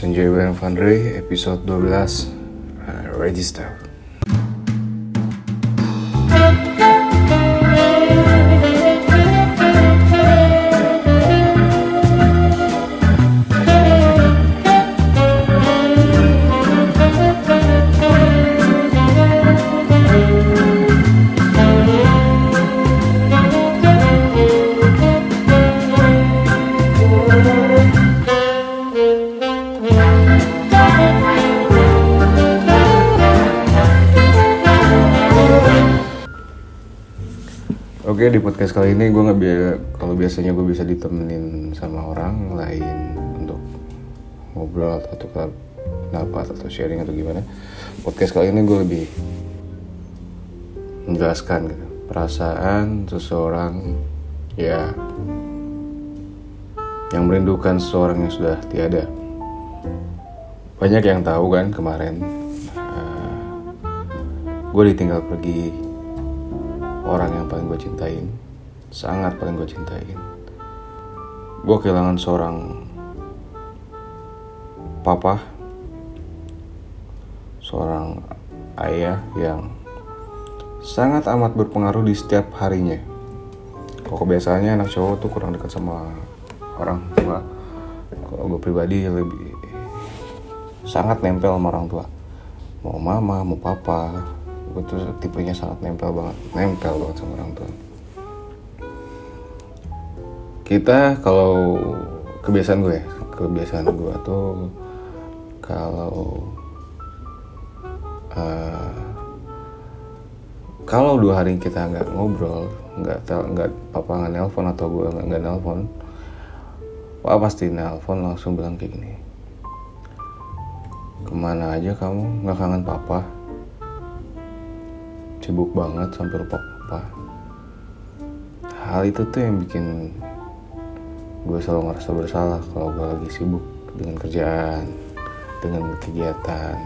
Sanjay Bareng Vandre episode 12 uh, Register Oke di podcast kali ini gue nggak biasa kalau biasanya gue bisa ditemenin sama orang lain untuk ngobrol atau pendapat atau sharing atau gimana. Podcast kali ini gue lebih menjelaskan gitu perasaan seseorang ya yang merindukan seseorang yang sudah tiada. Banyak yang tahu kan kemarin uh, gue ditinggal pergi orang yang paling gue cintain sangat paling gue cintain. Gue kehilangan seorang papa seorang ayah yang sangat amat berpengaruh di setiap harinya. Kok biasanya anak cowok tuh kurang dekat sama orang tua. Kalau gue pribadi lebih sangat nempel sama orang tua. Mau mama mau papa gue tuh tipenya sangat nempel banget nempel banget sama orang tua. Kita kalau kebiasaan gue ya kebiasaan gue tuh kalau uh, kalau dua hari kita nggak ngobrol nggak nggak papa nggak nelpon atau gue nggak nggak nelpon papa pasti nelpon langsung bilang kayak gini. Ke mana aja kamu? Nggak kangen papa sibuk banget sampai lupa apa. Hal itu tuh yang bikin gue selalu ngerasa bersalah kalau gue lagi sibuk dengan kerjaan dengan kegiatan.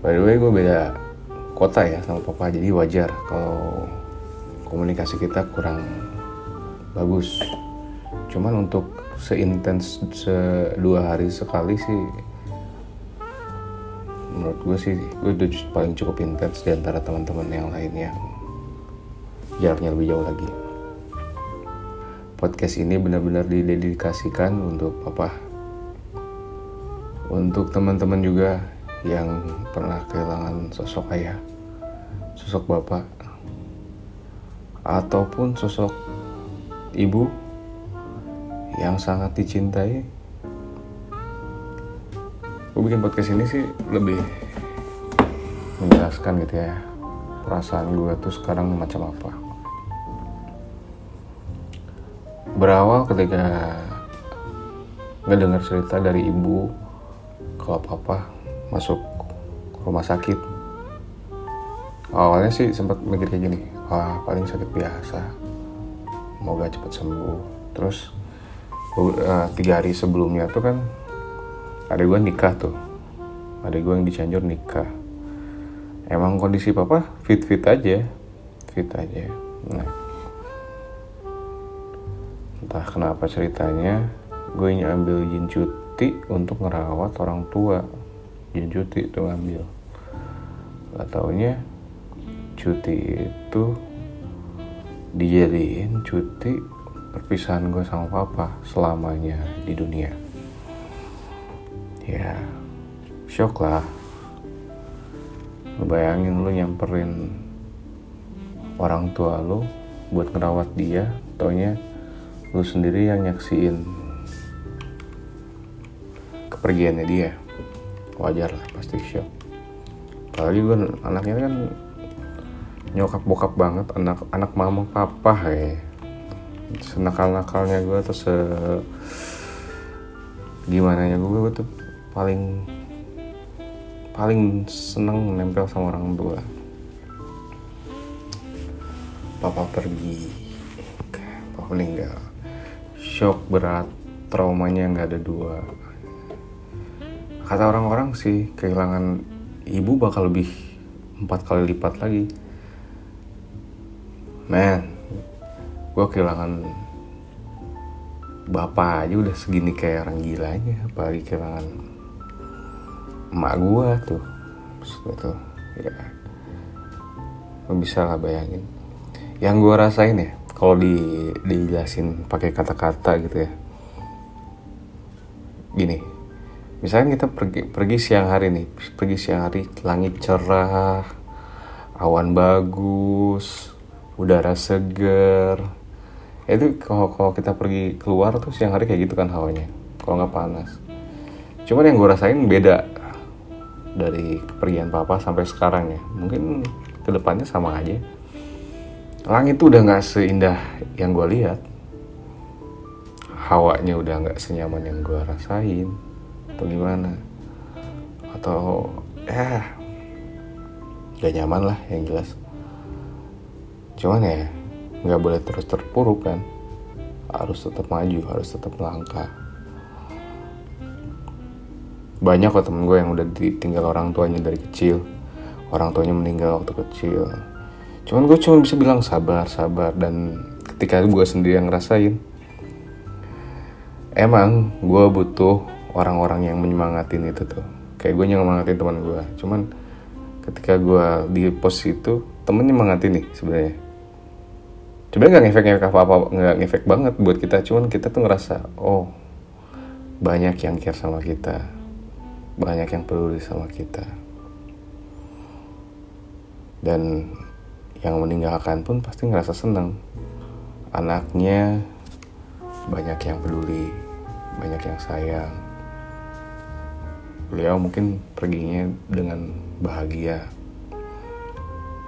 By the way gue beda kota ya sama papa jadi wajar kalau komunikasi kita kurang bagus. Cuman untuk seintens se dua hari sekali sih menurut gue sih gue udah paling cukup intens di antara teman-teman yang lainnya. Jaraknya lebih jauh lagi. Podcast ini benar-benar didedikasikan untuk apa? Untuk teman-teman juga yang pernah kehilangan sosok ayah sosok bapak ataupun sosok ibu yang sangat dicintai gue bikin podcast ini sih lebih menjelaskan gitu ya perasaan gue tuh sekarang macam apa. Berawal ketika ngedengar cerita dari ibu kalau papa masuk rumah sakit. Awalnya sih sempat mikir kayak gini wah paling sakit biasa semoga cepat sembuh. Terus uh, tiga hari sebelumnya tuh kan ada gue nikah tuh. Ada gue yang di Cianjur nikah. Emang kondisi papa fit fit aja. Fit aja. Nah. Entah kenapa ceritanya gue ambil izin cuti untuk ngerawat orang tua. Izin cuti tuh ngambil gak taunya cuti itu dijadiin cuti perpisahan gue sama papa selamanya di dunia ya shock lah. Bayangin lu nyamperin orang tua lu buat ngerawat dia taunya lu sendiri yang nyaksiin kepergiannya dia. Wajar lah pasti shock apalagi gue anaknya kan nyokap bokap banget anak anak mama papa ya senakal nakalnya gue tuh se gimana ya gue, gue tuh paling paling seneng nempel sama orang tua. Papa pergi papa meninggal shock berat traumanya nggak ada dua. Kata orang-orang sih kehilangan ibu bakal lebih empat kali lipat lagi. Man gue kehilangan bapak aja udah segini kayak orang gilanya apalagi kehilangan emak gua tuh. Maksudnya tuh ya. Lo bisa lah bayangin. Yang gua rasain ya kalau di dijelasin pakai kata-kata gitu ya. Gini misalnya kita pergi pergi siang hari nih pergi siang hari langit cerah awan bagus udara seger itu kalau kalau kita pergi keluar tuh siang hari kayak gitu kan hawanya kalau nggak panas. Cuman yang gue rasain beda dari kepergian papa sampai sekarang ya. Mungkin ke depannya sama aja. Langit tuh udah nggak seindah yang gue lihat. Hawanya udah nggak senyaman yang gue rasain. Atau gimana? Atau ya gak nyaman lah yang jelas. Cuman ya nggak boleh terus terpuruk kan. Harus tetap maju harus tetap melangkah banyak kok temen gue yang udah ditinggal orang tuanya dari kecil. Orang tuanya meninggal waktu kecil. Cuman gue cuma bisa bilang sabar sabar. Dan ketika gue sendiri yang ngerasain emang gue butuh orang-orang yang menyemangatin itu tuh. Kayak gue nyemangatin teman gue. Cuman ketika gue di pos itu temen nyemangatin nih sebenarnya. Sebenarnya nggak ngefek-ngefek apa-apa nggak ngefek banget buat kita. Cuman kita tuh ngerasa oh banyak yang care sama kita banyak yang peduli sama kita. Dan yang meninggalkan pun pasti ngerasa seneng. Anaknya banyak yang peduli banyak yang sayang. Beliau mungkin perginya dengan bahagia.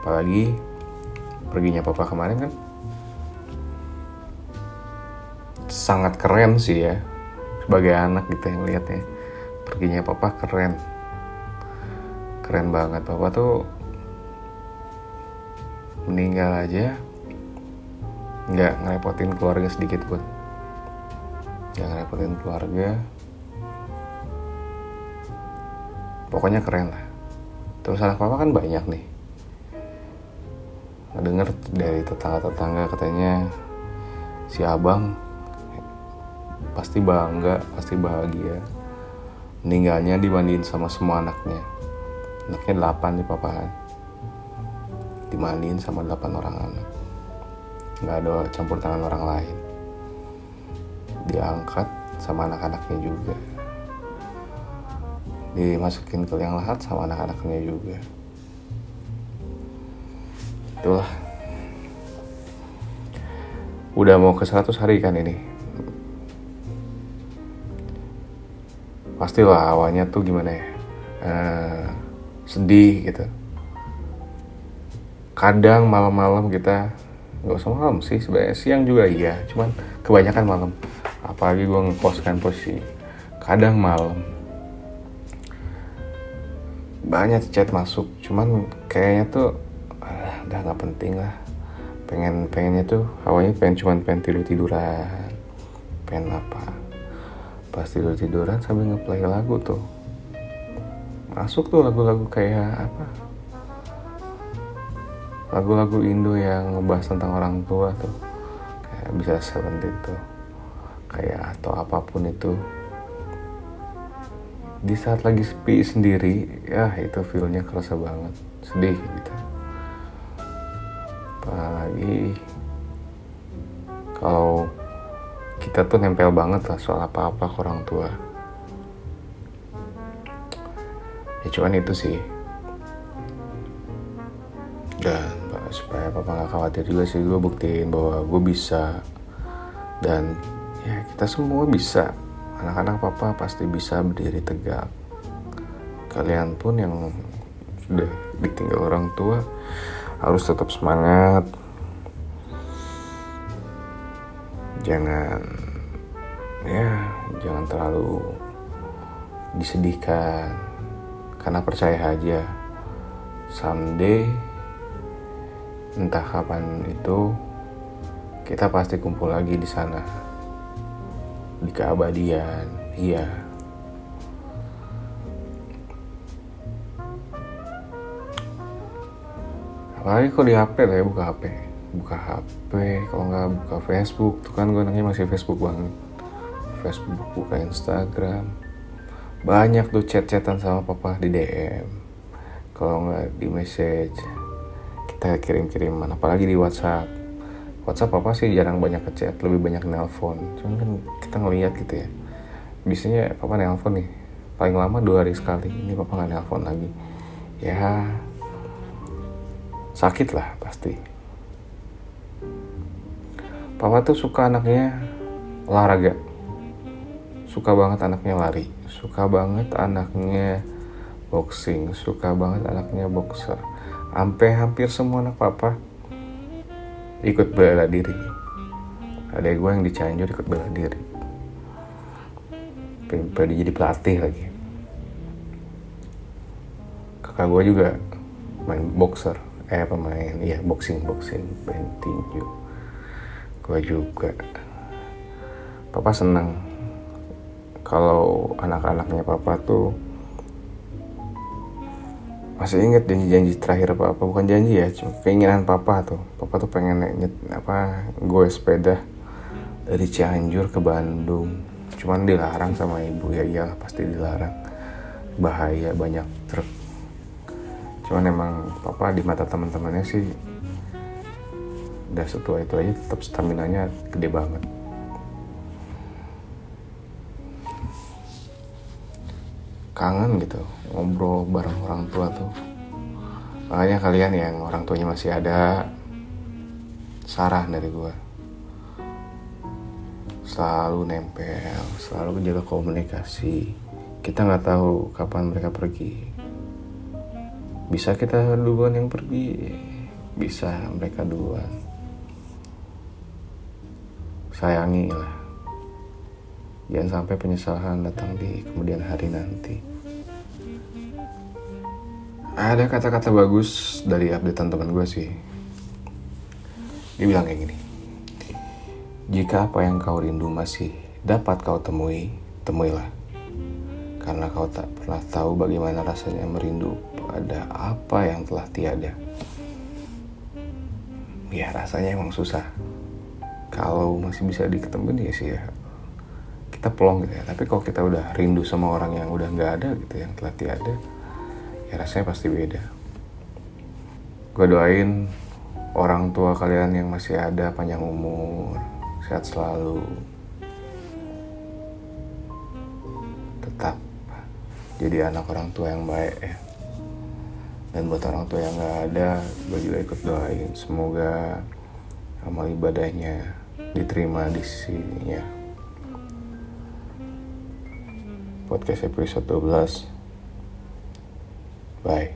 Apalagi perginya papa kemarin kan sangat keren sih ya sebagai anak gitu yang lihatnya perginya papa keren. Keren banget. Papa tuh meninggal aja nggak ngerepotin keluarga sedikit pun. Nggak ngerepotin keluarga. Pokoknya keren lah. Terus anak papa kan banyak nih. Denger dari tetangga-tetangga katanya si abang pasti bangga pasti bahagia meninggalnya dimandiin sama semua anaknya. Anaknya delapan di papahan. Dimandiin sama delapan orang anak. Nggak ada campur tangan orang lain. Diangkat sama anak-anaknya juga. Dimasukin ke liang lahat sama anak-anaknya juga. Itulah. Udah mau ke 100 hari kan ini pastilah awalnya tuh gimana ya uh, sedih gitu. Kadang malam-malam kita nggak usah malam sih sebenarnya siang juga iya cuman kebanyakan malam. Apalagi gue ngekos kan posisi. Kadang malam. Banyak chat masuk cuman kayaknya tuh ah, udah nggak penting lah. Pengen pengennya tuh awalnya pengen cuman pengen tidur tiduran pengen apa pas tidur tiduran sambil ngeplay lagu tuh. Masuk tuh lagu-lagu kayak apa? Lagu-lagu Indo yang ngebahas tentang orang tua tuh. Kayak bisa seperti tuh kayak atau apa pun itu. Di saat lagi sepi sendiri ya itu feelnya kerasa banget. Sedih gitu. Apalagi kalau kita tuh nempel banget lah soal apa-apa ke orang tua. Ya cuman itu sih. Dan supaya papa nggak khawatir juga sih gue buktiin bahwa gue bisa. Dan ya kita semua bisa. Anak-anak papa pasti bisa berdiri tegak. Kalian pun yang sudah ditinggal orang tua harus tetap semangat. Jangan ya jangan terlalu disedihkan. Karena percaya aja someday entah kapan itu kita pasti kumpul lagi di sana. Di keabadian iya. Apalagi kalau di HP lah ya buka HP buka HP kalau nggak buka Facebook tuh kan gue nanya masih Facebook banget Facebook buka Instagram. Banyak tuh chat-chatan sama papa di DM kalau nggak di message kita kirim-kiriman apalagi di WhatsApp. WhatsApp papa sih? Jarang banyak ngechat lebih banyak nelpon. Cuman kan kita ngeliat gitu ya. Biasanya papa nelpon nih. Paling lama dua hari sekali. Ini papa nggak nelpon lagi. Ya sakit lah pasti. Papa tuh suka anaknya olahraga suka banget anaknya lari. Suka banget anaknya boxing. Suka banget anaknya boxer. Sampai hampir semua anak papa ikut bela diri. Ada gue yang di Cianjur ikut bela diri. Pengen jadi pelatih lagi. Kakak gue juga main boxer. Eh pemain. Iya boxing boxing. Main tinju gue juga. Papa senang kalau anak-anaknya papa tuh masih inget janji-janji terakhir apa apa bukan janji ya cuma keinginan papa tuh. Papa tuh pengen naik apa gue sepeda dari Cianjur ke Bandung. Cuman dilarang sama ibu. Ya iyalah pasti dilarang. Bahaya banyak truk. Cuman emang papa di mata teman-temannya sih udah setua itu aja tetap stamina nya gede banget kangen gitu ngobrol bareng orang tua tuh. Makanya kalian yang orang tuanya masih ada sarah dari gue selalu nempel selalu menjaga komunikasi. Kita nggak tahu kapan mereka pergi. Bisa kita duluan yang pergi bisa mereka duluan. Sayangi lah Jangan sampai penyesalan datang di kemudian hari nanti. Ada kata-kata bagus dari updatean teman gue sih. Dia bilang kayak gini. Jika apa yang kau rindu masih dapat kau temui, temuilah. Karena kau tak pernah tahu bagaimana rasanya merindu pada apa yang telah tiada. Ya rasanya emang susah. Kalau masih bisa diketemuin ya sih ya kita pelong gitu ya. Tapi kalau kita udah rindu sama orang yang udah nggak ada gitu yang telah tiada ya rasanya pasti beda. Gue doain orang tua kalian yang masih ada panjang umur sehat selalu tetap jadi anak orang tua yang baik ya. Dan buat orang tua yang nggak ada gue juga ikut doain. Semoga amal ibadahnya diterima di sini podcast episode 12 bye